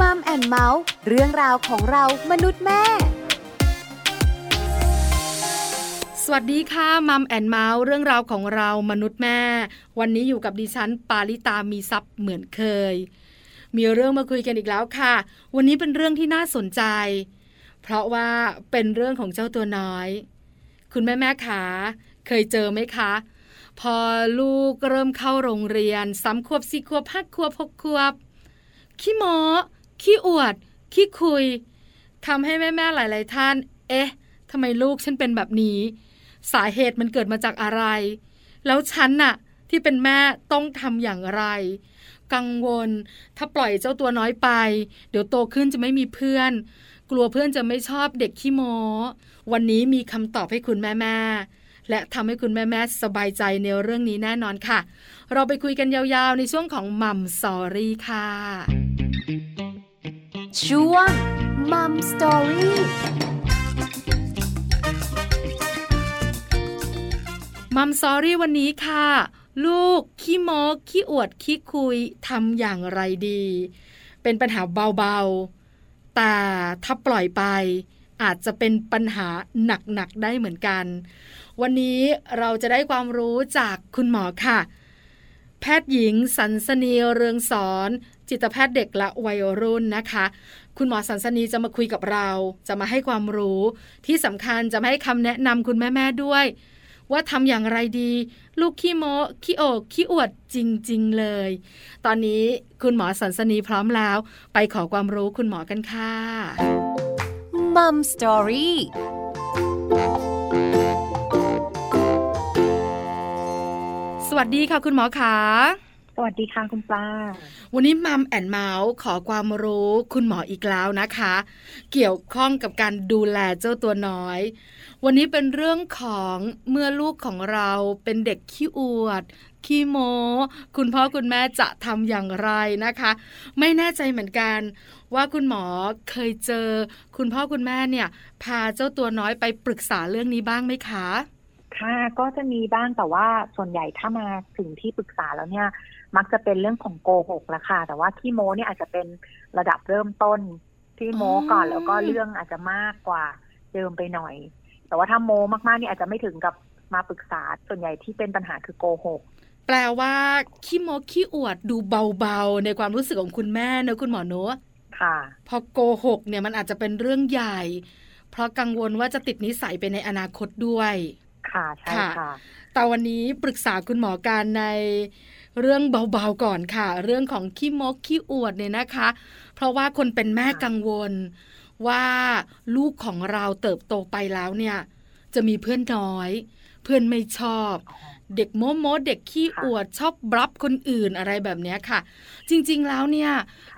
Mum and Mouth เรื่องราวของเรามนุษย์แม่ สวัสดีค่ะ Mum and Mouth เรื่องราวของเรามนุษย์แม่ วันนี้อยู่กับดิฉันปาริตามีทรัพย์เหมือนเคย มีเรื่องมาคุยกันอีกแล้วค่ะ วันนี้เป็นเรื่องที่น่าสนใจ เพราะว่าเป็นเรื่องของเจ้าตัวน้อย คุณแม่แม่ขาเคยเจอไหมคะ พอลูกเริ่มเข้าโรงเรียนสามขวบสี่ขวบห้าขวบหกขวบขี้โมอ ขี้อวด ขี้คุยทำให้แม่ ๆ หลาย ๆ ท่าน เอ๊ะทำไมลูกฉันเป็นแบบนี้ สาเหตุมันเกิดมาจากอะไร แล้วฉันน่ะ ที่เป็นแม่ต้องทำอย่างไร กังวล ถ้าปล่อยเจ้าตัวน้อยไป เดี๋ยวโตขึ้นจะไม่มีเพื่อน กลัวเพื่อนจะไม่ชอบเด็กขี้โมวันนี้มีคำตอบให้คุณแม่แม่และทำให้คุณแม่แม่สบายใจในเรื่องนี้แน่นอนค่ะ เราไปคุยกันยาวๆในช่วงของ Mom Story ค่ะ ช่วง Mom Story Mom Story วันนี้ค่ะ ลูกขี้โม้ขี้อวดขี้คุยทำอย่างไรดี เป็นปัญหาเบาๆ แต่ถ้าปล่อยไป อาจจะเป็นปัญหาหนักๆได้เหมือนกัน วันนี้เราจะได้ความรู้จากคุณหมอค่ะ แพทย์หญิงสันสนีเรืองสอน จิตแพทย์เด็กและวัยรุ่นนะคะ คุณหมอสันสนีจะมาคุยกับเรา จะมาให้ความรู้ที่สำคัญจะมาให้คำแนะนำคุณแม่ๆด้วย ว่าทำอย่างไรดี ลูกขี้โมขี้โอกขี้อวดจริง ๆ เลย ตอนนี้คุณหมอสันสนีพร้อมแล้ว ไปขอความรู้คุณหมอกันค่ะมัมสตอรี่สวัสดีค่ะคุณหมอขา สวัสดีค่ะคุณปลา วันนี้มัมแอนเมาส์ขอความรู้คุณหมออีกแล้วนะคะ เกี่ยวข้องกับการดูแลเจ้าตัวน้อย วันนี้เป็นเรื่องของเมื่อลูกของเราเป็นเด็กขี้อวดขี้โมคุณพ่อคุณแม่จะทำอย่างไรนะคะ ไม่แน่ใจเหมือนกันว่าคุณหมอเคยเจอ คุณพ่อคุณแม่เนี่ย พาเจ้าตัวน้อยไปปรึกษาเรื่องนี้บ้างไหมคะค่ะก็จะมีบ้างแต่ว่าส่วนใหญ่ถ้ามาถึงที่ปรึกษาแล้วเนี่ย มักจะเป็นเรื่องของโกหกละค่ะ แต่ว่าขี้โม้เนี่ยอาจจะเป็นระดับเริ่มต้นที่โม้ก่อนอ๋อแล้วก็เรื่องอาจจะมากกว่าเดิมไปหน่อย แต่ว่าถ้าโม้มากๆเนี่ยอาจจะไม่ถึงกับมาปรึกษาส่วนใหญ่ที่เป็นปัญหาคือโกหกแปลว่าขี้โมขี้อวดดูเบาๆ ในความรู้สึกของคุณแม่เนอะคุณหมอเนอะค่ะ พอโกหกเนี่ยมันอาจจะเป็นเรื่องใหญ่ เพราะกังวลว่าจะติดนิสัยไปในอนาคตด้วย ค่ะใช่ค่ะค่ะแต่วันนี้ปรึกษาคุณหมอการใน เรื่องเบาๆก่อนค่ะ เรื่องของขี้โมกขี้อวดเนี่ยนะคะ เพราะว่าคนเป็นแม่กังวล ว่าลูกของเราเติบโตไปแล้วเนี่ย จะมีเพื่อนน้อย เพื่อนไม่ชอบ เด็กโมโมเด็กขี้อวดชอบบรับคนอื่นอะไรแบบนี้ค่ะ จริงๆแล้วเนี่ย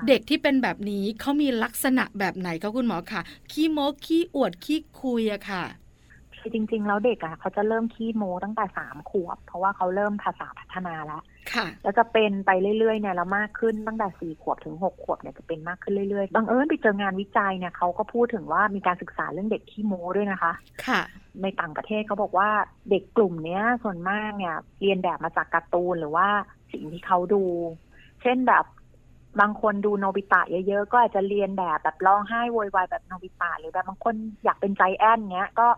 เด็กที่เป็นแบบนี้เขามีลักษณะแบบไหนคะคุณหมอค่ะ ขี้โมขี้อวดขี้คุยอะค่ะคือจริงๆ แล้วเด็กอะเขาจะเริ่มขี้โม้ตั้งแต่สามขวบ เพราะว่าเขาเริ่มภาษาพัฒนาแล้ว แล้วจะเป็นไปเรื่อยๆเนี่ยแล้วมากขึ้นตั้งแต่สี่ขวบถึงหกขวบเนี่ยจะเป็นมากขึ้นเรื่อยๆบังเอิญไปเจองานวิจัยเนี่ยเขาก็พูดถึงว่ามีการศึกษาเรื่องเด็กขี้โม้ด้วยนะคะ ค่ะ ในต่างประเทศเขาบอกว่าเด็กกลุ่มเนี้ยส่วนมากเนี่ยเลียนแบบมาจากการ์ตูนหรือว่าสิ่งที่เขาดู เช่นแบบบางคนดูโนบิตะเยอะๆ ก็อาจจะเลียนแบบแบบร้องไห้โวยวายแบบโนบิตะหรือแบบบางคนอยากเป็นไจแอนท์เนี้ยก็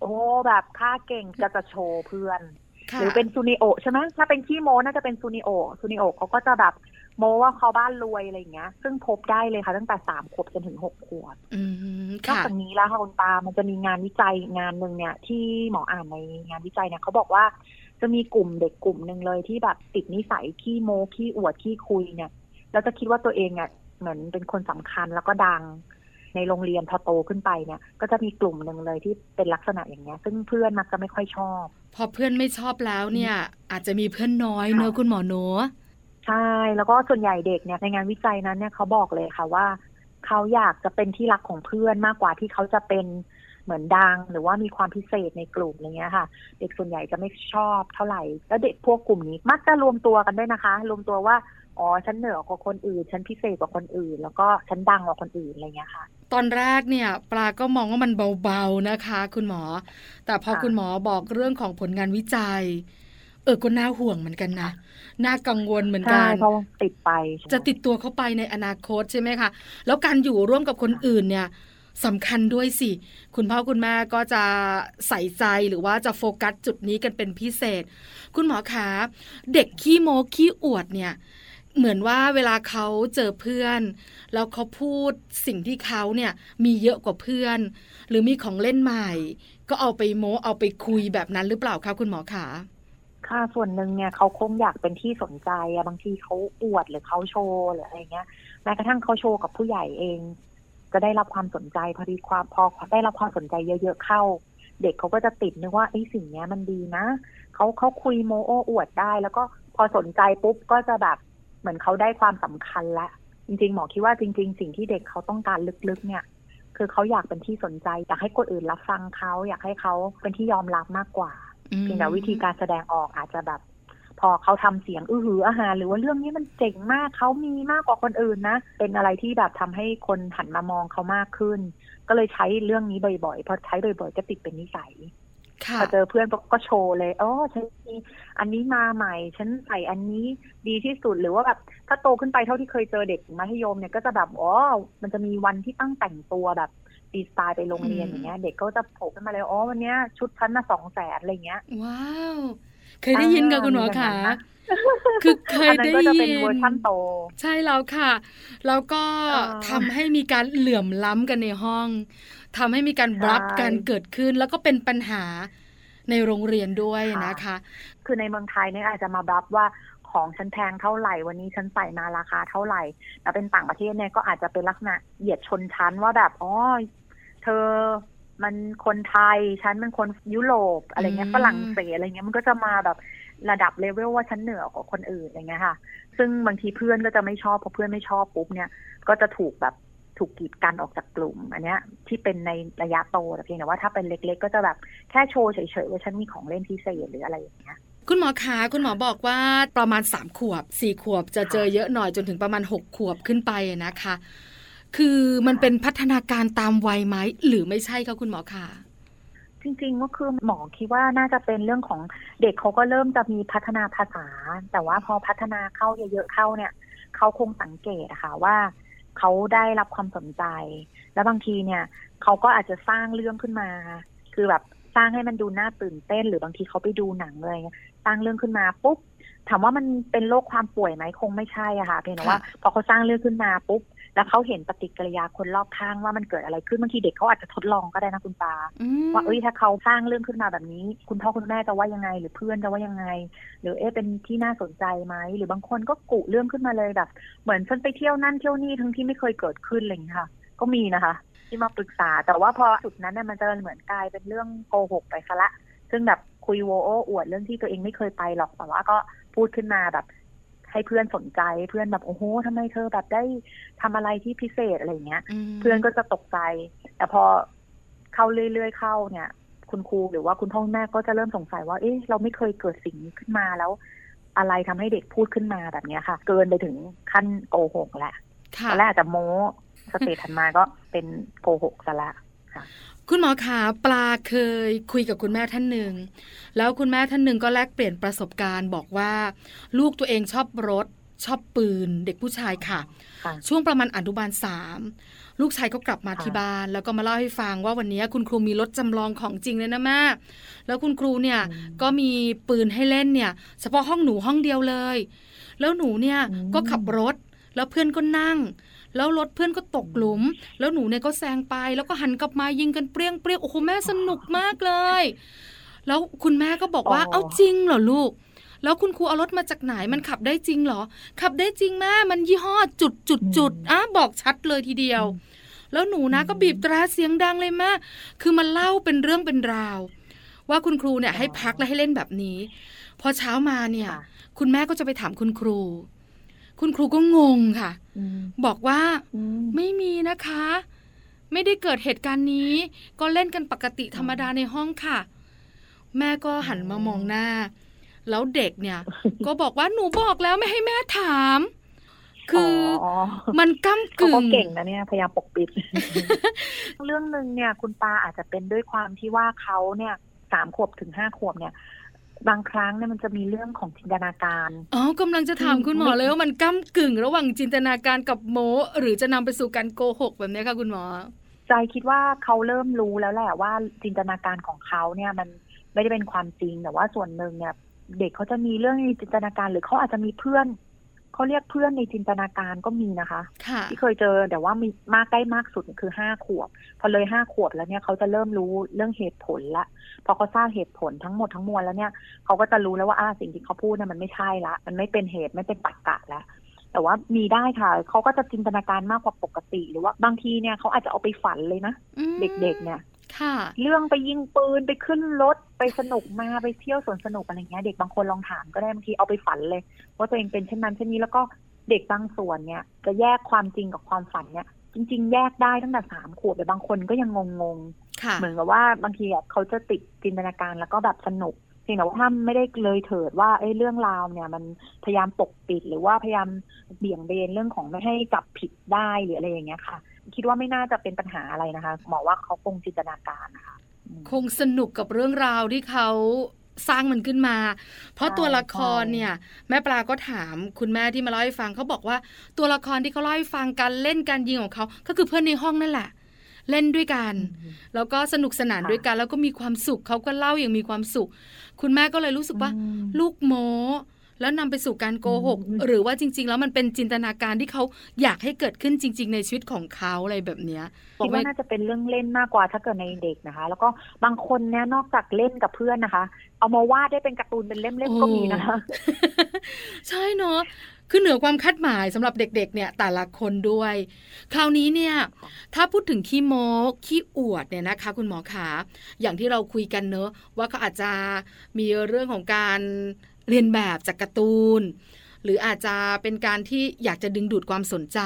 โอ้แบบข้าเก่งก็จะโชว์เพื่อนค่ะ หรือเป็นซูนิโอใช่ไหมถ้าเป็นขี้โม้น่าจะเป็นซูนิโอซูนิโอเขาก็จะแบบโม้ว่าเขาบ้านรวยอะไรอย่างเงี้ย ซึ่งพบได้เลยค่ะ ตั้งแต่สามขวบจนถึงหกขวบอืมนอกค่ะจากนี้แล้วค่ะคุณปามันจะมีงานวิจัยงานหนึ่งเนี่ย ที่หมออ่านในงานวิจัยเนี่ยเขาบอกว่าจะมีกลุ่มเด็กกลุ่มหนึ่งเลยที่แบบติดนิสัยขี้โมขี้อวดขี้คุยเนี่ย แล้วจะคิดว่าตัวเองเนี่ยเหมือนเป็นคนสำคัญแล้วก็ดัง ในโรงเรียนพอโตขึ้นไปเนี่ย ก็จะมีกลุ่มหนึ่งเลยที่เป็นลักษณะอย่างเงี้ย ซึ่งเพื่อนมักจะไม่ค่อยชอบ พอเพื่อนไม่ชอบแล้วเนี่ย อาจจะมีเพื่อนน้อยเนอะค่ะคุณหมอเนอะใช่ แล้วก็ส่วนใหญ่เด็กเนี่ยในงานวิจัยนั้นเนี่ยเขาบอกเลยค่ะว่าเขาอยากจะเป็นที่รักของเพื่อนมากกว่าที่เขาจะเป็นเหมือนดังหรือว่ามีความพิเศษในกลุ่มอะไรเงี้ยค่ะ เด็กส่วนใหญ่จะไม่ชอบเท่าไหร่ แล้วเด็กพวกกลุ่มนี้มักจะรวมตัวกันด้วยนะคะ รวมตัวว่าอ๋อฉันเหนือกว่าคนอื่น ฉันพิเศษกว่าคนอื่น แล้วก็ฉันดังกว่าคนอื่นอะไรเงี้ยค่ะ ตอนแรกเนี่ย ปลาก็มองว่ามันเบาๆนะคะ คุณหมอ แต่พอค่ะคุณหมอบอกเรื่องของผลงานวิจัยออก็น่าห่วงเหมือนกันนะน่ากังวลเหมือนกันเพราะติดไป จะติดตัวเข้าไปในอนาคตใช่ไหมคะแล้วการอยู่ร่วมกับคนอื่นเนี่ยสำคัญด้วยสิ คุณพ่อคุณแม่ก็จะใส่ใจหรือว่าจะโฟกัสจุดนี้กันเป็นพิเศษ คุณหมอคะเด็กขี้โมขี้อวดเนี่ย เหมือนว่าเวลาเขาเจอเพื่อน แล้วเขาพูดสิ่งที่เขาเนี่ยมีเยอะกว่าเพื่อน หรือมีของเล่นใหม่ ก็เอาไปโม้เอาไปคุยแบบนั้นหรือเปล่าคะคุณหมอคะค่ะส่วนหนึ่งเนี่ยเขาคงอยากเป็นที่สนใจอะบางทีเขาอวดหรือเขาโชว์หรืออะไรเงี้ยแม้กระทั่งเขาโชว์กับผู้ใหญ่เอง จะได้รับความสนใจพอดีความพอได้รับความสนใจเยอะ ๆ เข้า เด็กเขาก็จะติดนึกว่าไอ้สิ่งนี้มันดีนะเขาเขาคุยโมโอ้อวดได้ แล้วก็พอสนใจปุ๊บก็จะแบบ เหมือนเขาได้ความสำคัญละจริงๆ หมอคิดว่าจริง ๆ สิ่งที่เด็กเขาต้องการลึกๆ เนี่ย คือเขาอยากเป็นที่สนใจ อยากให้คนอื่นรับฟังเขา อยากให้เขาเป็นที่ยอมรับมากกว่าเพียงแต่วิธีการแสดงออกอาจจะแบบ พอเขาทำเสียงอื้อหืออาหารหรือว่าเรื่องนี้มันเจ๋งมากเขามีมากกว่าคนอื่นนะ เป็นอะไรที่แบบทำให้คนหันมามองเขามากขึ้น ก็เลยใช้เรื่องนี้บ่อยๆพอใช้บ่อยๆก็ติดเป็นนิสัย พอเจอเพื่อนก็โชว์เลยอ๋อฉันมีอันนี้มาใหม่ ฉันใส่อันนี้ดีที่สุดหรือว่าแบบถ้าโตขึ้นไปเท่าที่เคยเจอเด็กมัธยมเนี่ยก็จะแบบอ๋อมันจะมีวันที่ตั้งแต่งตัวแบบดีสไตล์ไปโรงเรียนอย่างเงี้ย เด็กก็จะโผล่ขึ้นมาเลยอ๋อวันเนี้ยชุดฉันน่ะสองแสนอะไรเงี้ย ว้าว เคยได้ยินกับคุณหมอคะคือเคยได้ยินใช่แล้วค่ะ แล้วก็ทำให้มีการเหลื่อมล้ำกันในห้อง ทำให้มีการบลับกันเกิดขึ้น แล้วก็เป็นปัญหาในโรงเรียนด้วยนะคะ คือในเมืองไทยเนี่ยอาจจะมาบลับว่าของฉันแพงเท่าไหร่วันนี้ฉันใส่มาราคาเท่าไหร่แล้วเป็นต่างประเทศเนี่ยก็อาจจะเป็นลักษณะเหยียดชนชั้นว่าแบบอ๋อเธอมันคนไทยฉันเป็นคนยุโรปอะไรเงี้ยฝรั่งเศสอะไรเงี้ยมันก็จะมาแบบระดับเลเวลว่าฉันเหนือกว่าคนอื่นอะไรเงี้ยค่ะ ซึ่งบางทีเพื่อนก็จะไม่ชอบพอเพื่อนไม่ชอบปุ๊บเนี่ย ก็จะถูกแบบ ถูกกีดกันออกจากกลุ่ม อันเนี้ย ที่เป็นในระยะโตแต่เพียงแต่ว่าถ้าเป็นเล็ก ๆ ก็จะแบบแค่โชว์เฉยๆว่าฉันมีของเล่นพิเศษหรืออะไรอย่างเงี้ยคุณหมอคะคุณหมอบอกว่าประมาณสามขวบสี่ขวบจะเจอเยอะหน่อยจนถึงประมาณหกขวบขึ้นไปนะคะ คือมันเป็นพัฒนาการตามวัยไหมหรือไม่ใช่คะคุณหมอคะจริงๆก็คือหมอคิดว่าน่าจะเป็นเรื่องของเด็กเขาก็เริ่มจะมีพัฒนาภาษา แต่ว่าพอพัฒนาเข้าเยอะๆเข้าเนี่ยเขาคงสังเกตอะค่ะว่า เขาได้รับความสนใจ แล้วบางทีเนี่ยเขาก็อาจจะสร้างเรื่องขึ้นมา คือแบบสร้างให้มันดูน่าตื่นเต้น หรือบางทีเขาไปดูหนังเลยสร้างเรื่องขึ้นมาปุ๊บถามว่ามันเป็นโรคความป่วยไหมคงไม่ใช่อะค่ะเพียงแต่ว่า พอเขาสร้างเรื่องขึ้นมาปุ๊บ แล้วเขาเห็นปฏิกิริยาคนรอบข้างว่ามันเกิดอะไรขึ้นบางทีเด็กเขาอาจจะทดลองก็ได้นะคุณปาว่าเอ้ยถ้าเขาสร้างเรื่องขึ้นมาแบบนี้ คุณพ่อคุณแม่จะว่ายังไง หรือเพื่อนจะว่ายังไง หรือเอ๊ะเป็นที่น่าสนใจไหมหรือบางคนก็กุเรื่องขึ้นมาเลยแบบ เหมือนฉันไปเที่ยวนั่นเที่ยวนี่ทั้งที่ไม่เคยเกิดขึ้นอะไรอย่างนี้ค่ะ ก็มีนะคะ ที่มาปรึกษา แต่ว่าพอสุดนั้นเนี่ยมันจะเหมือนกลายเป็นเรื่องโกหกไปซะละซึ่งแบบคุยโวโอ้อวดเรื่องที่ตัวเองไม่เคยไปหรอกแต่ว่าก็พูดขึ้นมาแบบ ให้เพื่อนสนใจเพื่อนแบบโอ้โหทำไมเธอแบบได้ทำอะไรที่พิเศษอะไรเงี้ย เพื่อนก็จะตกใจ แต่พอเข้าเรื่อยๆเข้าเนี่ย คุณครูหรือว่าคุณพ่อแม่ก็จะเริ่มสงสัยว่า เอ๊ะเราไม่เคยเกิดสิ่งนี้ขึ้นมาแล้ว อะไรทำให้เด็กพูดขึ้นมาแบบนี้ค่ะ เกินไปถึงขั้นโกหกแหละตอนแรกอาจจะโม้สเตทันมาก็เป็นโกหกซะละค่ะ คุณหมอขาปลาเคยคุยกับคุณแม่ท่านหนึ่ง แล้วคุณแม่ท่านหนึ่งก็แลกเปลี่ยนประสบการณ์บอกว่า ลูกตัวเองชอบรถชอบปืนเด็กผู้ชายค่ะ ช่วงประมาณอนุบาลสามลูกชายก็กลับมาที่บ้าน แล้วก็มาเล่าให้ฟังว่าวันนี้คุณครูมีรถจำลองของจริงเลยนะแม่แล้วคุณครูเนี่ยก็มีปืนให้เล่นเนี่ย เฉพาะห้องหนูห้องเดียวเลย แล้วหนูเนี่ยก็ขับรถแล้วเพื่อนก็นั่ง แล้วรถเพื่อนก็ตกหลุม แล้วหนูเนี่ยก็แซงไป แล้วก็หันกลับมายิงกันเปรี้ยงเปรี้ยงโอ้โหแม่สนุกมากเลย แล้วคุณแม่ก็บอกว่าเอาจริงเหรอลูก แล้วคุณครูเอารถมาจากไหนมันขับได้จริงเหรอ ขับได้จริงแม่มันยี่ห้อจุดจุดจุดอะบอกชัดเลยทีเดียว แล้วหนูนะก็บีบตราเสียงดังเลยแม่คือมันเล่าเป็นเรื่องเป็นราวว่าคุณครูเนี่ยให้พักและให้เล่นแบบนี้ พอเช้ามาเนี่ย คุณแม่ก็จะไปถามคุณครู คุณครูก็งงค่ะ บอกว่าไม่มีนะคะ ไม่ได้เกิดเหตุการณ์นี้ ก็เล่นกันปกติธรรมดาในห้องค่ะ แม่ก็หันมามองหน้า แล้วเด็กเนี่ย ก็บอกว่าหนูบอกแล้วไม่ให้แม่ถาม คือมันก้ากึ่งเก่งนะเนี่ยพยายามปกปิด เรื่องหนึ่งเนี่ย คุณปาอาจจะเป็นด้วยความที่ว่าเขาเนี่ยสามขวบถึงห้าขวบเนี่ย บางครั้งเนี่ยมันจะมีเรื่องของจินตนาการอ๋อกำลังจะถามคุณหมอเลยว่ามันก้ากึ่ง ระหว่างจินตนาการกับโมหรือจะนำไปสู่การโกหกแบบนี้ค่ะคุณหมอ ใจคิดว่าเขาเริ่มรู้แล้วแหละว่าจินตนาการของเขาเนี่ยมันไม่ได้เป็นความจริงแต่ว่าส่วนหนึ่งเนี่ยเด็กเขาจะมีเรื่องในจินตนาการหรือเขาอาจจะมีเพื่อน เขาเรียกเพื่อนในจินตนาการก็มีนะคะค่ะที่เคยเจอแต่ว่ามีมากใกล้มากสุดคือห้าขวบ พอเลยห้าขวบแล้วเนี่ยเขาจะเริ่มรู้เรื่องเหตุผลละ พอเขาทราบเหตุผลทั้งหมดทั้งมวลแล้วเนี่ยเขาก็จะรู้แล้วว่าอ่าสิ่งที่เขาพูดเนี่ยมันไม่ใช่ละ มันไม่เป็นเหตุไม่เป็นตรรกะแล้วแต่ว่ามีได้ค่ะ เขาก็จะจินตนาการมากกว่าปกติ หรือว่าบางทีเนี่ยเขาอาจจะเอาไปฝันเลยนะอืมเด็กๆเนี่ยค่ะ เรื่องไปยิงปืนไปขึ้นรถไปสนุกมาไปเที่ยวสวนสนุกอะไรเงี้ย เด็กบางคนลองถามก็ได้บางทีเอาไปฝันเลยว่าตัวเองเป็นเช่นนั้นเช่นนี้แล้วก็เด็กบางส่วนเนี่ย จะแยกความจริงกับความฝันเนี่ย จริง ๆ แยกได้ตั้งแต่สามขวบแต่บางคนก็ยังงงค่ะๆเหมือนกับว่าบางทีอะเขาจะติดจินตนาการแล้วก็แบบสนุกเพียงแต่ว่าถ้าไม่ได้เลยเถิดว่าไอ้เรื่องราวเนี่ยมันพยายามปกปิดหรือว่าพยายามเบี่ยงเบนเรื่องของไม่ให้กลับผิดได้หรืออะไรอย่างเงี้ยค่ะ คิดว่าไม่น่าจะเป็นปัญหาอะไรนะคะหมอว่าเขาคงจินตนาการนะคะอืมคงสนุกกับเรื่องราวที่เขาสร้างมันขึ้นมา เพราะใช่ตัวละครใช่เนี่ยแม่ปลาก็ถามคุณแม่ที่มาเล่าให้ฟังเขาบอกว่าตัวละครที่เขาเล่าให้ฟังการเล่นการยิงของเขาก็คือเพื่อนในห้องนั่นแหละ เล่นด้วยกัน แล้วก็สนุกสนานค่ะด้วยกัน แล้วก็มีความสุขเขาก็เล่าอย่างมีความสุข คุณแม่ก็เลยรู้สึกว่าอืมลูกโม แล้วนำไปสู่การโกหกอืมหรือว่าจริง ๆ แล้วมันเป็นจินตนาการที่เขาอยากให้เกิดขึ้นจริง ๆ ในชีวิตของเขาอะไรแบบเนี้ยบอคิกดไว้ว่าน่าจะเป็นเรื่องเล่นมากกว่าถ้าเกิดในเด็กนะคะ แล้วก็บางคนเนี่ยนอกจากเล่นกับเพื่อนนะคะ เอามาวาดได้เป็นการ์ตูนเป็นเล่มๆก็มีนะคะ ใช่เนอะคือเหนือความคาดหมายสำหรับเด็กๆ เนี่ยแต่ละคนด้วย คราวนี้เนี่ย ถ้าพูดถึงขี้โม้ขี้อวดเนี่ยนะคะ คุณหมอขาอย่างที่เราคุยกันเนอะว่าเขาอาจจะมีเรื่องของการ เรียนแบบจากการ์ตูน หรืออาจจะเป็นการที่อยากจะดึงดูดความสนใจ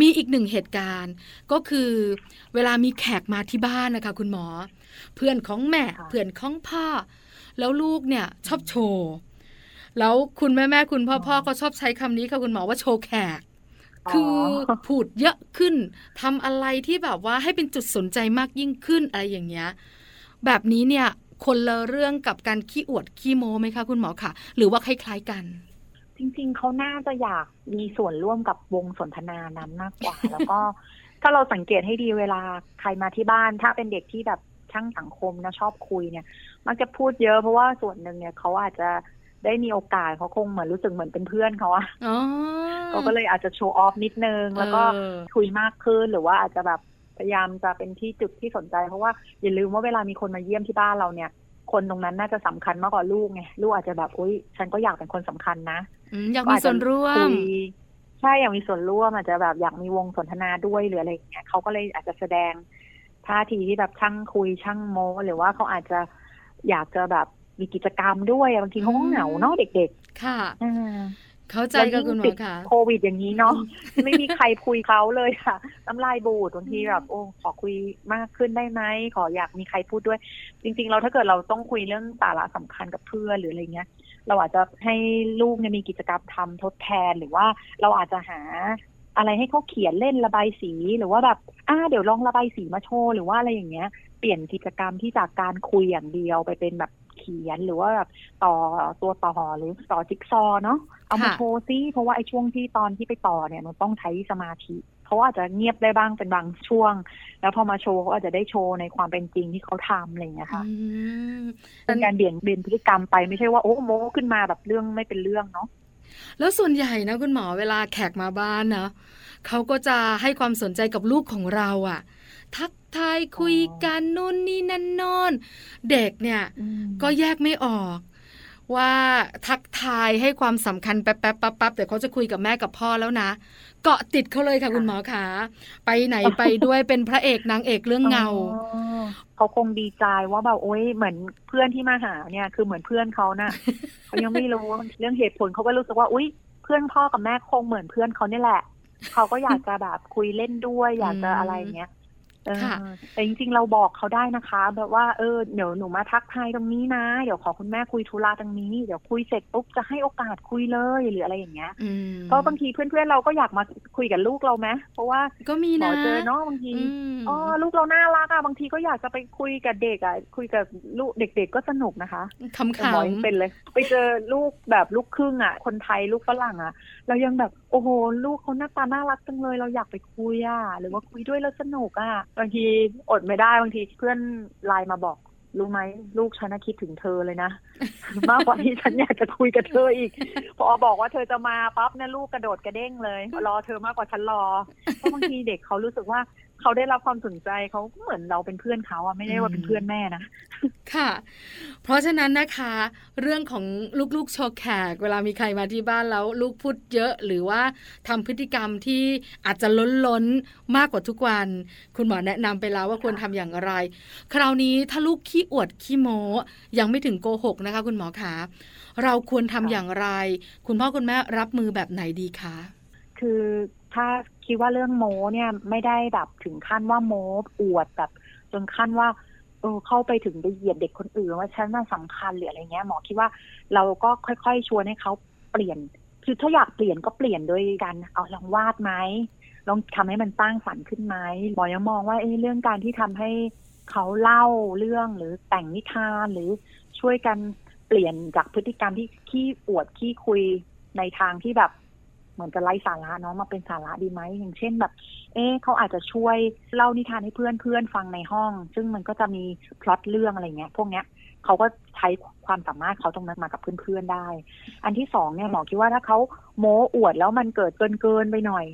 มีอีกหนึ่งเหตุการณ์ ก็คือเวลามีแขกมาที่บ้านนะคะ คุณหมอ เพื่อนของแม่ค่ะเพื่อนของพ่อ แล้วลูกเนี่ยชอบโชว์แล้วคุณแม่แม่ๆคุณพ่อพ่อก็ชอบใช้คำนี้ค่ะคุณหมอว่าโชว์แขกคือพูดเยอะขึ้นทำอะไรที่แบบว่าให้เป็นจุดสนใจมากยิ่งขึ้นอะไรอย่างเงี้ย แบบนี้เนี่ย คนละเรื่องกับการขี้อวดขี้โม้ไหมคะคุณหมอคะหรือว่าคล้ายๆกัน จริงๆ เขาน่าจะอยากมีส่วนร่วมกับวงสนทนานั้นมากกว่า แล้วก็ถ้าเราสังเกตให้ดีเวลาใครมาที่บ้าน ถ้าเป็นเด็กที่แบบช่างสังคมนะชอบคุยเนี่ย มักจะพูดเยอะเพราะว่าส่วนหนึ่งเนี่ยเขาอาจจะได้มีโอกาสเขาคงเหมือนรู้สึกเหมือนเป็นเพื่อนเขาอะอ๋อเขาก็เลยอาจจะโชว์ออฟนิดนึง แล้วก็เออคุยมากขึ้นหรือว่าอาจจะแบบพ ยายามจะเป็นที่จุดที่สนใจ เพราะว่าอย่าลืมว่าเวลามีคนมาเยี่ยมที่บ้านเราเนี่ย คนตรงนั้นน่าจะสำคัญมากกว่าลูกไงลูกอาจจะแบบอุ้ยฉันก็อยากเป็นคนสำคัญนะอืมอยากมีส่วนร่วคุมยใช่อยากมีส่วนร่วมอาจจะแบบอยากมีวงสนทนาด้วยหรืออะไรอย่างเงี้ยเขาก็เลยอาจจะแสดงท่าทีที่แบบช่างคุยช่างโม้หรือว่าเขาอาจจะอยากจะแบบมีกิจกรรมด้วยอะบางทีเขาก็เหงาเนาะเด็กค่ะๆอ่า เข้าใจแล้วกับยิ่งคุณหมติอดค่ะโควิดอย่างนี้เนาะไม่มีใครคุยเขาเลยค่ะน้ำลายบูดบางทีแบบโอ้ขอคุยมากขึ้นได้ไหมขออยากมีใครพูดด้วย จริง ๆ เราถ้าเกิดเราต้องคุยเรื่องสาระสำคัญกับเพื่อนหรืออะไรเงี้ย เราอาจจะให้ลูกเนี่ยมีกิจกรรมทำทดแทนหรือว่าเราอาจจะหาอะไรให้เขาเขียนเล่นระบายสีหรือว่าแบบอ่าเดี๋ยวลองระบายสีมาโชว์หรือว่าอะไรอย่างเงี้ย เปลี่ยนกิจกรรมที่จากการคุยอย่างเดียวไปเป็นแบบเขียนหรือว่าแบบต่อตัวต่อหรือต่อจิ๊กซอว์เนาะ เอามาค่ะโชว์ซิเพราะว่าไอ้ช่วงที่ตอนที่ไปต่อเนี่ยมันต้องใช้สมาธิเขาอาจจะเงียบได้บ้างเป็นบางช่วง แล้วพอมาโชว์เขาอาจจะได้โชว์ในความเป็นจริงที่เขาทำอะไรอย่างเงี้ยค่ะอืมเป็นการเบี่ยงเบนพฤติกรรมไปไม่ใช่ว่าโอ้โมขึ้นมาแบบเรื่องไม่เป็นเรื่องเนาะแล้วส่วนใหญ่นะคุณหมอเวลาแขกมาบ้านนะเขาก็จะให้ความสนใจกับลูกของเราอะทักทายคุยกันนู่นนี่นั่นโนอน เด็กเนี่ยก็แยกไม่ออก ว่าทักทายให้ความสำคัญแป๊บแป๊บปั๊บปั๊บแต่เขาจะคุยกับแม่กับพ่อแล้วนะ เกาะติดเขาเลยค่ะคุณหมอขาไปไหนไปด้วยเป็นพระเอกนางเอกเรื่องเงาเขาคงดีใจว่าแบบโอ๊ยเหมือนเพื่อนที่มาหาเนี่ยคือเหมือนเพื่อนเขาน่ะเขายังไม่รู้เรื่องเหตุผลเขาก็รู้สึกว่าอุ้ยเพื่อนพ่อกับแม่คงเหมือนเพื่อนเขาเนี่ยแหละเขาก็อยากจะแบบคุยเล่นด้วยอยากจะอะไรอย่างเงี้ย แต่จริงๆ เราบอกเขาได้นะคะ แบบว่าเออเดี๋ยวหนูมาทักทายตรงนี้นะ เดี๋ยวขอคุณแม่คุยธุระตรงนี้ เดี๋ยวคุยเสร็จปุ๊บจะให้โอกาสคุยเลยหรืออะไรอย่างเงี้ยอืมก็บางทีเพื่อนๆเราก็อยากมาคุยกับลูกเราไหมเพราะว่าก็มีหมนะอเจอเนาะบางทีอืมอ๋อลูกเราน่ารักอะบางทีก็อยากจะไปคุยกับเด็กอะคุยกับลูกเด็ก ๆ ก็สนุกนะคะคำแต่หมอยังๆเป็นเลย ไปเจอลูกแบบลูกครึ่งอะคนไทยลูกฝรั่งอะเรายังแบบโอ้โหลูกเขาหน้าตาน่ารักจังเลย เราอยากไปคุยอะหรือว่าคุยด้วยแล้วสนุกอะบางทีอดไม่ได้บางทีเพื่อนไลน์มาบอกรู้ไหมลูกฉันน่ะคิดถึงเธอเลยนะ มากกว่าที่ฉันอยากจะคุยกับเธออีก พอบอกว่าเธอจะมาปั๊บเนี่ยลูกกระโดดกระเด้งเลย รอเธอมากกว่าฉันรอเพราะบางทีเด็กเขารู้สึกว่า เขาได้รับความสนใจเขาเหมือนเราเป็นเพื่อนเขาอะไม่ได้ว่าเป็นเพื่อนแม่นะ ค่ะ เพราะฉะนั้นนะคะ เรื่องของลูกๆโชว์แขก เวลามีใครมาที่บ้านแล้วลูกพูดเยอะ หรือว่าทำพฤติกรรมที่อาจจะล้นล้นๆมากกว่าทุกวัน คุณหมอแนะนำไปแล้วว่าควรทำอย่างไร คราวนี้ถ้าลูกขี้อวดขี้โม้ยังไม่ถึงโกหกนะคะ คุณหมอคะเราควรทำค่ะอย่างไร คุณพ่อคุณแม่รับมือแบบไหนดีคะ คือถ้าคิดว่าเรื่องโม้เนี่ยไม่ได้แบบถึงขั้นว่าโม้อวดแบบจนขั้นว่าเออเข้าไปถึงไปเหยียดเด็กคนอื่นว่าฉันน่าสำคัญหรืออะไรเงี้ยหมอคิดว่าเราก็ค่อยๆชวนให้เขาเปลี่ยน คือถ้าอยากเปลี่ยนก็เปลี่ยนโดยการเอาลองวาดไหมลองทำให้มันสร้างสรรค์ขึ้นไหมหมอยังมองว่าเอ้เรื่องการที่ทำให้เขาเล่าเรื่องหรือแต่งนิทานหรือช่วยกันเปลี่ยนจากพฤติกรรมที่ขี้อวดขี้คุยในทางที่แบบ เหมือนจะไร้สาระเนาะมาเป็นสาระดีไหมอย่างเช่นแบบ เอ๊ะเขาอาจจะช่วยเล่านิทานให้เพื่อนเพื่อนฟังในห้อง ซึ่งมันก็จะมีพล็อตเรื่องอะไรเงี้ยพวกเนี้ยเขาก็ใช้ความสามารถเขาตรงนั้นมากับเพื่อนๆได้ อันที่สองเนี่ยหมอคิดว่าถ้าเขาโม้อวดแล้วมันเกิดเกินเกินๆไปหน่อย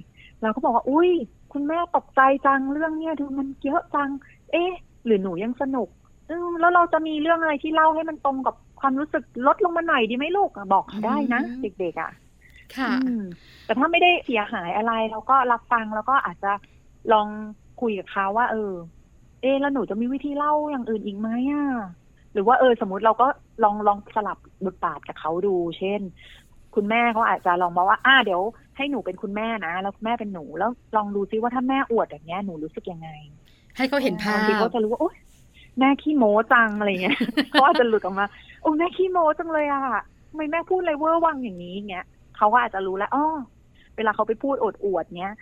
เราก็บอกว่า อุ้ย คุณแม่ตกใจจังเรื่องเนี้ยดูมันเยอะจัง เอ๊ะ หรือหนูยังสนุกเออแล้วเราจะมีเรื่องอะไรที่เล่าให้มันตรงกับความรู้สึกลดลงมาหน่อยดีไหมลูกอะบอกเขาได้นะอืมเด็กๆอะ ค่ะอืมแต่ถ้าไม่ได้เสียหายอะไรเราก็รับฟังแล้วก็อาจจะลองคุยกับเขาว่า เออ เอะแล้วหนูจะมีวิธีเล่าอย่างอื่นอีกไหมอะหรือว่าเออ สมมติเราก็ลองลองสลับบทบาทกับเขาดู เช่น คุณแม่เขาอาจจะลองบอกว่า อ่าเดี๋ยว ให้หนูเป็นคุณแม่นะแล้วคุณแม่เป็นหนูแล้วลองดูซิว่าถ้าแม่อวดอย่างเงี้ยหนูรู้สึกยังไง ให้เขาเห็นภาบางทีพเขาจะรู้ว่าโอ๊ยแม่ขี้โม้จังอะไรเงี้ยเขาอาจจะหลุดออกมาโอ้แม่ขี้โม้จังเลยอะทำไมแม่พูดอะไรเวอร์วังอย่างนี้เงี้ย เขาก็อาจจะรู้แล้วอ๋อเวลาเขาไปพูดอวดอวดๆเนี้ย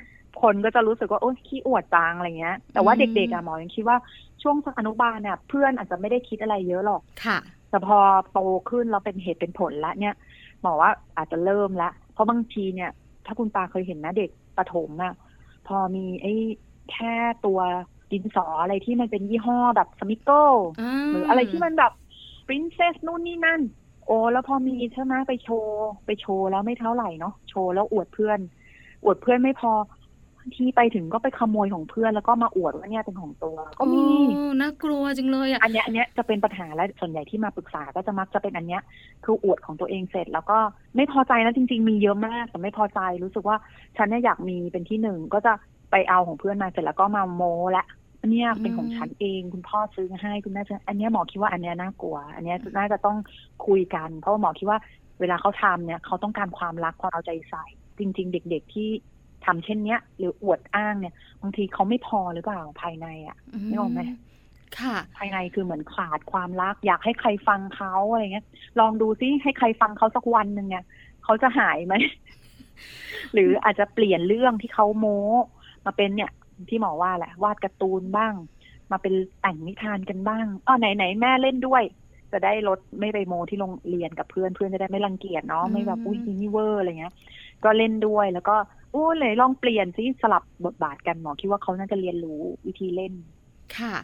คนก็จะรู้สึกว่าโอ๊ยขี้อวดจังอะไรเงี้ย แต่ว่าอืมเด็กๆอะหมอยังคิดว่าช่วงอนุบาลเนี่ยเพื่อนอาจจะไม่ได้คิดอะไรเยอะหรอกค่ะแต่พอโตขึ้นเราเป็นเหตุเป็นผลแล้วเนี่ยหมอว่าอาจจะเริ่มแล้วเพราะบางทีเนี่ย ถ้าคุณตาเคยเห็นนะเด็กประถมน่ะพอมีไอ้แค่ตัวดินสออะไรที่มันเป็นยี่ห้อแบบ Smiggleหรืออะไรที่มันแบบปรินเซสนู่นนี่นั่น โอ้แล้วพอมีใช่ไหมไปโชว์ ไปโชว์แล้วไม่เท่าไหร่เนาะโชว์แล้วอวดเพื่อน อวดเพื่อนไม่พอบางทีไปถึงก็ไปขโมยของเพื่อนแล้วก็มาอวดว่าเนี่ยเป็นของตัว ก็มีโอ้น่ากลัวจังเลยอะอันเนี้ยอันเนี้ยจะเป็นปัญหาและส่วนใหญ่ที่มาปรึกษาก็จะมักจะเป็นอันเนี้ย คืออวดของตัวเองเสร็จ แล้วก็ไม่พอใจนะจริง ๆ มีเยอะมากแต่ไม่พอใจรู้สึกว่าฉันเนี่ยอยากมีเป็นที่หนึ่งก็จะไปเอาของเพื่อนมาเสร็จแล้วก็มาโมและ อันเนี้ยเป็นของฉันเอง คุณพ่อซื้อให้คุณแม่ซื้ออันเนี้ยหมอคิดว่าอันเนี้ยน่ากลัว อันเนี้ยน่าจะต้องคุยกัน เพราะว่าหมอคิดว่าเวลาเขาทำเนี่ย เขาต้องการความรักความเอาใจใส่ จริง ๆ เด็ก ๆที่ทำเช่นเนี้ย หรืออวดอ้างเนี่ยบางทีเขาไม่พอหรือเปล่าภายในอะนึกออกไหมค่ะภายในคือเหมือนขาดความรัก อยากให้ใครฟังเขาอะไรเงี้ย ลองดูซิให้ใครฟังเขาสักวันหนึ่งเนี่ยเขาจะหายไหมหรืออาจจะเปลี่ยนเรื่องที่เขาโม้มาเป็นเนี่ย ที่หมอว่าแหละ วาดการ์ตูนบ้าง มาเป็นแต่งนิทานกันบ้างอ๋อไหนไหนแม่เล่นด้วย จะได้ลดไม่ไปโมที่โรงเรียนกับเพื่อนเพื่อนจะได้ไม่รังเกียจเนาะไม่แบบอืมอุ้ยนี่เวอร์อะไรเงี้ย ก็เล่นด้วยแล้วก็โอ้เลยลองเปลี่ยนซิสลับบทบาทกันหมอคิดว่าเขาน่าจะเรียนรู้วิธีเล่น ค่ะ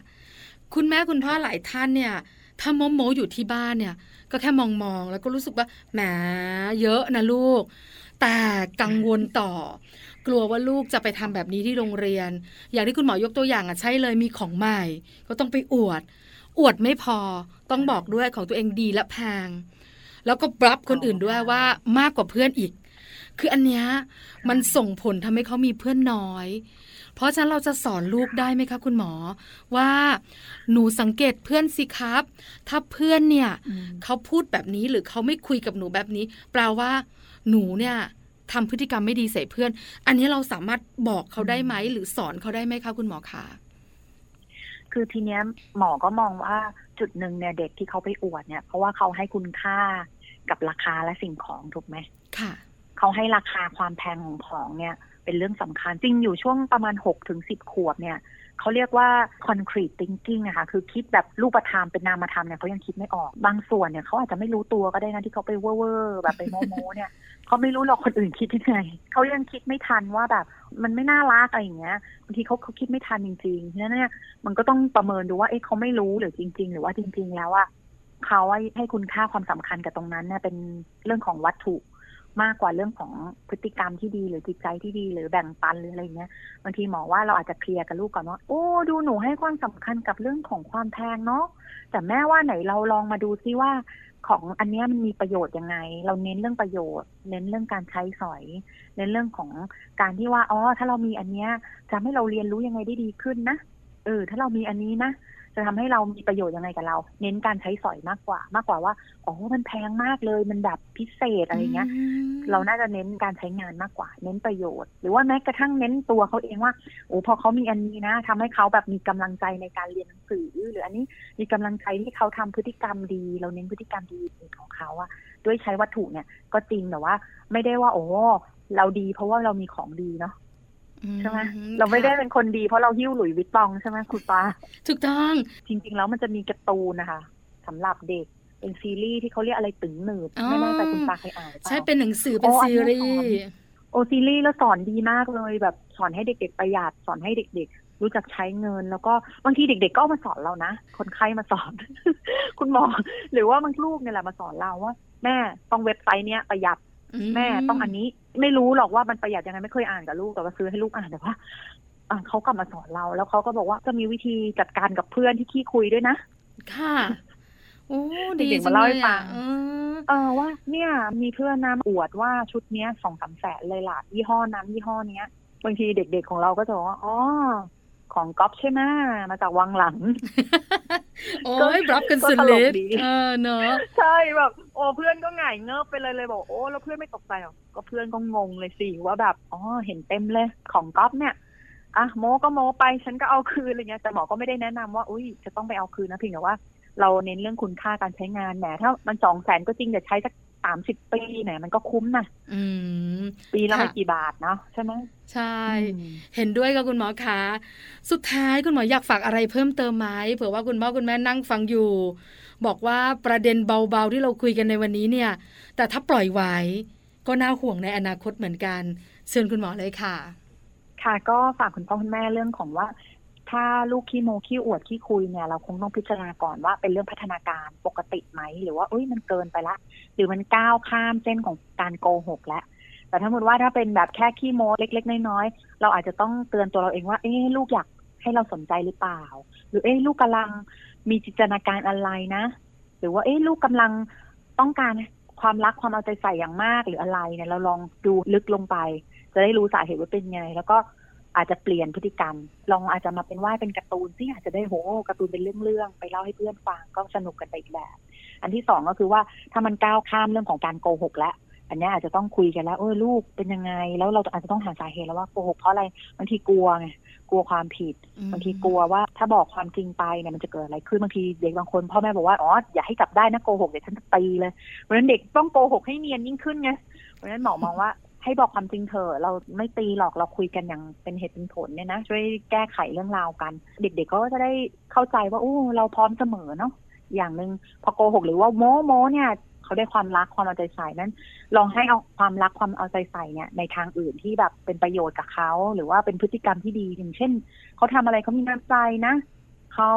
คุณแม่คุณพ่อหลายท่านเนี่ยถ้าโมโมอยู่ที่บ้านเนี่ย ก็แค่มองมองๆแล้วก็รู้สึกว่าแหมเยอะนะลูก แต่กังวลต่อ กลัวว่าลูกจะไปทำแบบนี้ที่โรงเรียน อย่างที่คุณหมอยกตัวอย่างอะใช่เลยมีของใหม่ ก็ต้องไปอวด อวดไม่พอต้องบอกด้วยของตัวเองดีและแพง แล้วก็ปรับคนอื่นด้วยว่ามากกว่าเพื่อนอีก คืออันเนี้ยมันส่งผลทำให้เขามีเพื่อนน้อย เพราะฉะนั้นเราจะสอนลูกได้ไหมคะคุณหมอ ว่าหนูสังเกตเพื่อนสิครับ ถ้าเพื่อนเนี่ยเขาพูดแบบนี้หรือเขาไม่คุยกับหนูแบบนี้ แปลว่าหนูเนี่ย ทำพฤติกรรมไม่ดีใส่เพื่อน อันนี้เราสามารถบอกเขาได้ไหมหรือสอนเขาได้ไหมคะคุณหมอคะคือทีเนี้ยหมอก็มองว่าจุดหนึ่งเนี่ยเด็กที่เขาไปอวดเนี่ย เพราะว่าเขาให้คุณค่ากับราคาและสิ่งของถูกไหมค่ะ เขาให้ราคาความแพงของของเนี่ย เป็นเรื่องสำคัญจริงอยู่ช่วงประมาณหกถึงสิบขวบเนี่ย เขาเรียกว่า concrete thinking อะคะคือคิดแบบรูปธรรมเป็นนามธรรมเนี่ยเขายังคิดไม่ออก บางส่วนเนี่ยเขาอาจจะไม่รู้ตัวก็ได้นะที่เขาไปเว่อร์แบบไปโมโมเนี่ยเขาไม่รู้หรอกคนอื่นคิดยังไงเขายังคิดไม่ทันว่าแบบมันไม่น่ารักอะไรอย่างเงี้ยบางทีเขาเขาคิดไม่ทันจริงๆฉะนั้นเนี่ยมันก็ต้องประเมินดูว่าเอ๊ะเขาไม่รู้หรือจริง ๆ หรือว่าจริง ๆ แล้วอะเขาให้คุณค่าความสำคัญกับตรงนั้นเนี่ยเป็นเรื่องของวัตถุ มากกว่าเรื่องของพฤติกรรมที่ดีหรือจิตใจที่ดีหรือแบ่งปันหรืออะไรเงี้ยบางทีหมอว่าเราอาจจะเคลียร์กับลูกก่อนว่าโอ้ดูหนูให้ความสำคัญกับเรื่องของความแพงเนาะแต่แม่ว่าไหนเราลองมาดูซิว่าของอันนี้มันมีประโยชน์ยังไง เราเน้นเรื่องประโยชน์ เน้นเรื่องการใช้สอย เน้นเรื่องของการที่ว่าอ๋อถ้าเรามีอันเนี้ยจะให้เราเรียนรู้ยังไงได้ดีขึ้นนะเออถ้าเรามีอันนี้นะ จะทำให้เรามีประโยชน์ยังไงกับเรา เน้นการใช้สอยมากกว่า มากกว่าว่าอ๋อมันแพงมากเลยมันแบบพิเศษอะไรเงี้ย เราน่าจะเน้นการใช้งานมากกว่า เน้นประโยชน์ หรือว่าแม้กระทั่งเน้นตัวเขาเองว่าโอ้พอเขามีอันนี้นะทำให้เขาแบบมีกำลังใจในการเรียนหนังสือ หรืออันนี้มีกำลังใจที่เขาทำพฤติกรรมดี เราเน้นพฤติกรรมดีของเขาอะด้วยใช้วัตถุเนี่ยก็จริงแต่ว่า ไม่ได้ว่า โอ้เราดีเพราะว่าเรามีของดีเนาะ ใช่ไหมเราไม่ได้เป็นคนดีเพราะเราหิ้วหลุยวิตตองใช่ไหมคุณปาถูกต้อง จริง ๆ แล้วมันจะมีการ์ตูนนะคะสำหรับเด็กเป็นซีรีส์ที่เขาเรียกอะไรตึงหนืดไม่แน่ใจคุณปาเคยอ่านใช่เป็นหนังสือเป็นซีรีส์โอซีรีส์แล้วสอนดีมากเลยแบบสอนให้เด็ก ๆ ประหยัดสอนให้เด็ก ๆ รู้จักใช้เงิน แล้วก็บางทีเด็ก ๆ ก็มาสอนเรานะคนไข้มาสอน คุณหมอหรือว่าบางลูกเนี่ยแหละมาสอนเราว่า แม่ต้องเว็บไซต์เนี้ยประหยัดแม่ต้องอันนี้ ไม่รู้หรอกว่ามันประหยัดยังไงไม่เคยอ่านกับลูกแต่ว่าซื้อให้ลูกอ่านแต่ว่าเขากลับมาสอนเรา แล้วเขาก็บอกว่าจะมีวิธีจัดการกับเพื่อนที่ขี้คุยด้วยนะ ค่ะโอ้ดีเด็กมาเล่าให้ฟังเออว่า เนี่ย มีเพื่อนน้ำอวดว่าชุดเนี้ยสองสามแสนเลยล่ะยี่ห้อน้ำยี่ห้อเนี้ยบางทีเด็กๆของเราก็จะบอกว่าอ๋อ ของก๊อฟใช่ไหมมาจากวังหลัง โอ้ยรับกันสุดฤทธิ์เออเนอะใช่แบบโอ้เพื่อนก็หงายเงือบไปเลยเลยบอกโอ้แล้วเพื่อนไม่ตกใจหรอก็เพื่อนก็งงเลยสิว่าแบบอ๋อเห็นเต็มเลยของก๊อฟเนี่ยอะโมก็โมไปฉันก็เอาคืนอะไรเงี้ยแต่หมอก็ไม่ได้แนะนำว่าอุ้ยจะต้องไปเอาคืนนะเพียงแต่ว่า เราเน้นเรื่องคุณค่าการใช้งานแหมถ้ามันสองแสนก็จริงแต่ใช้สัก สามสิบปีไหนมันก็คุ้มนะปีละไม่กี่บาทเนาะใช่ไหมใช่ เห็นด้วยกับคุณหมอคะสุดท้ายคุณหมออยากฝากอะไรเพิ่มเติมไหมเผื่อว่าคุณพ่อคุณแม่นั่งฟังอยู่ บอกว่าประเด็นเบาๆที่เราคุยกันในวันนี้เนี่ย แต่ถ้าปล่อยไว้ก็น่าห่วงในอนาคตเหมือนกันเชิญคุณหมอเลยค่ะ ค่ะ ก็ฝากคุณพ่อคุณแม่เรื่องของว่า ถ้าลูกขี้โมขี้อวดขี้คุยเนี่ยเราคงต้องพิจารณาก่อนว่าเป็นเรื่องพัฒนาการปกติไหม หรือว่าเอ้ยมันเกินไปละ หรือมันก้าวข้ามเส้นของการโกหกแล้วแต่ถ้าสมมติว่าถ้าเป็นแบบแค่ขี้โมเล็ก ๆ น้อยๆเราอาจจะต้องเตือนตัวเราเองว่า เอ๊ลูกอยากให้เราสนใจหรือเปล่า หรือเอ๊ลูกกำลังมีจินตนาการอะไรนะ หรือว่าเอ๊ลูกกำลังต้องการความรักความเอาใจใส่อย่างมากหรืออะไรเนี่ยเราลองดูลึกลงไป จะได้รู้สาเหตุว่าเป็นไง แล้วก็ อาจจะเปลี่ยนพฤติกรรม ลองอาจจะมาเป็นว่าเป็นการ์ตูนที่อาจจะได้โหการ์ตูนเป็นเรื่องๆไปเล่าให้เพื่อนฟังก็สนุกกันไปอีกแบบ อันที่สองก็คือว่าถ้ามันก้าวข้ามเรื่องของการโกหกแล้วอันนี้อาจจะต้องคุยกันแล้วเออลูกเป็นยังไง แล้วเราอาจจะต้องหาสาเหตุแล้วว่าโกหกเพราะอะไรบางทีกลัวไงกลัวความผิดบางทีกลัวว่าถ้าบอกความจริงไปเนี่ยมันจะเกิดอะไรขึ้นบางทีเด็กบางคนพ่อแม่บอกว่าอ๋ออย่าให้จับได้นะโกหกเดี๋ยวฉันจะตีเลยเพราะฉะนั้นเด็กต้องโกหกให้เนียนยิ่งขึ้นไงเพราะฉะนั้นหมอมองว่า ให้บอกความจริงเถอะเราไม่ตีหรอกเราคุยกันอย่างเป็นเหตุเป็นผลเนี่ยนะช่วยแก้ไขเรื่องราวกัน เด็กๆก็จะได้เข้าใจว่าอู้เราพร้อมเสมอเนาะอย่างหนึ่งพอโกหกหรือว่าโม้โม้เนี่ยเขาได้ความรักความเอาใจใส่นั้น ลองให้เอาความรักความเอาใจใส่เนี่ยในทางอื่นที่แบบเป็นประโยชน์กับเขาหรือว่าเป็นพฤติกรรมที่ดีอย่างเช่นเขาทำอะไรเขามีน้ำใจนะเขา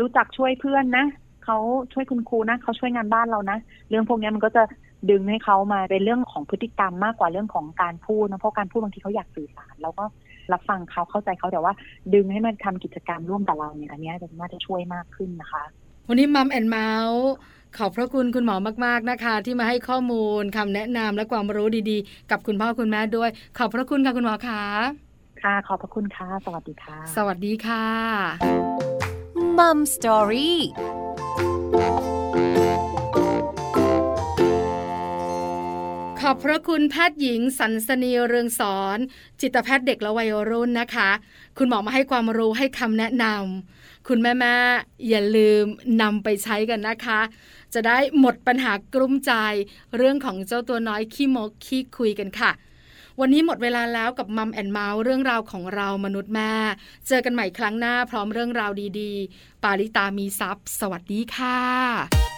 รู้จักช่วยเพื่อนนะเขาช่วยคุณครูนะเขาช่วยงานบ้านเรานะ เรื่องพวกนี้มันก็จะ ดึงให้เขามาเป็นเรื่องของพฤติกรรมมากกว่าเรื่องของการพูดนะเพราะการพูดบางทีเขาอยากสื่อสารเราก็รับฟังเขาเข้าใจเขาแต่ว่า ดึงให้มันทำกิจกรรมร่วมกับเราเนี่ยอันนี้จะน่าจะช่วยมากขึ้นนะคะ วันนี้มัมแอนเมาส์ขอบพระคุณคุณหมอมาก ๆนะคะ ที่มาให้ข้อมูลคำแนะนำและความรู้ดีๆ กับคุณพ่อคุณแม่ด้วย ขอบพระคุณค่ะคุณหมอคะค่ะ ขอบพระคุณค่ะ สวัสดีค่ะ สวัสดีค่ะมัมสตอรี่ อบพระคุณแพทย์หญิงสันสนีเรืองสอน จิตแพทย์เด็กและวัยรุ่นนะคะ คุณหมอมาให้ความรู้ให้คำแนะนำคุณแม่แม่อย่าลืมนำไปใช้กันนะคะ จะได้หมดปัญหากลุ้มใจ เรื่องของเจ้าตัวน้อยขี้โม้ขี้คุยกันค่ะ วันนี้หมดเวลาแล้วกับ Mom and Mouth เรื่องราวของเรามนุษย์แม่ เจอกันใหม่ครั้งหน้าพร้อมเรื่องราวดีๆ ปาริตามีซัพ์สวัสดีค่ะ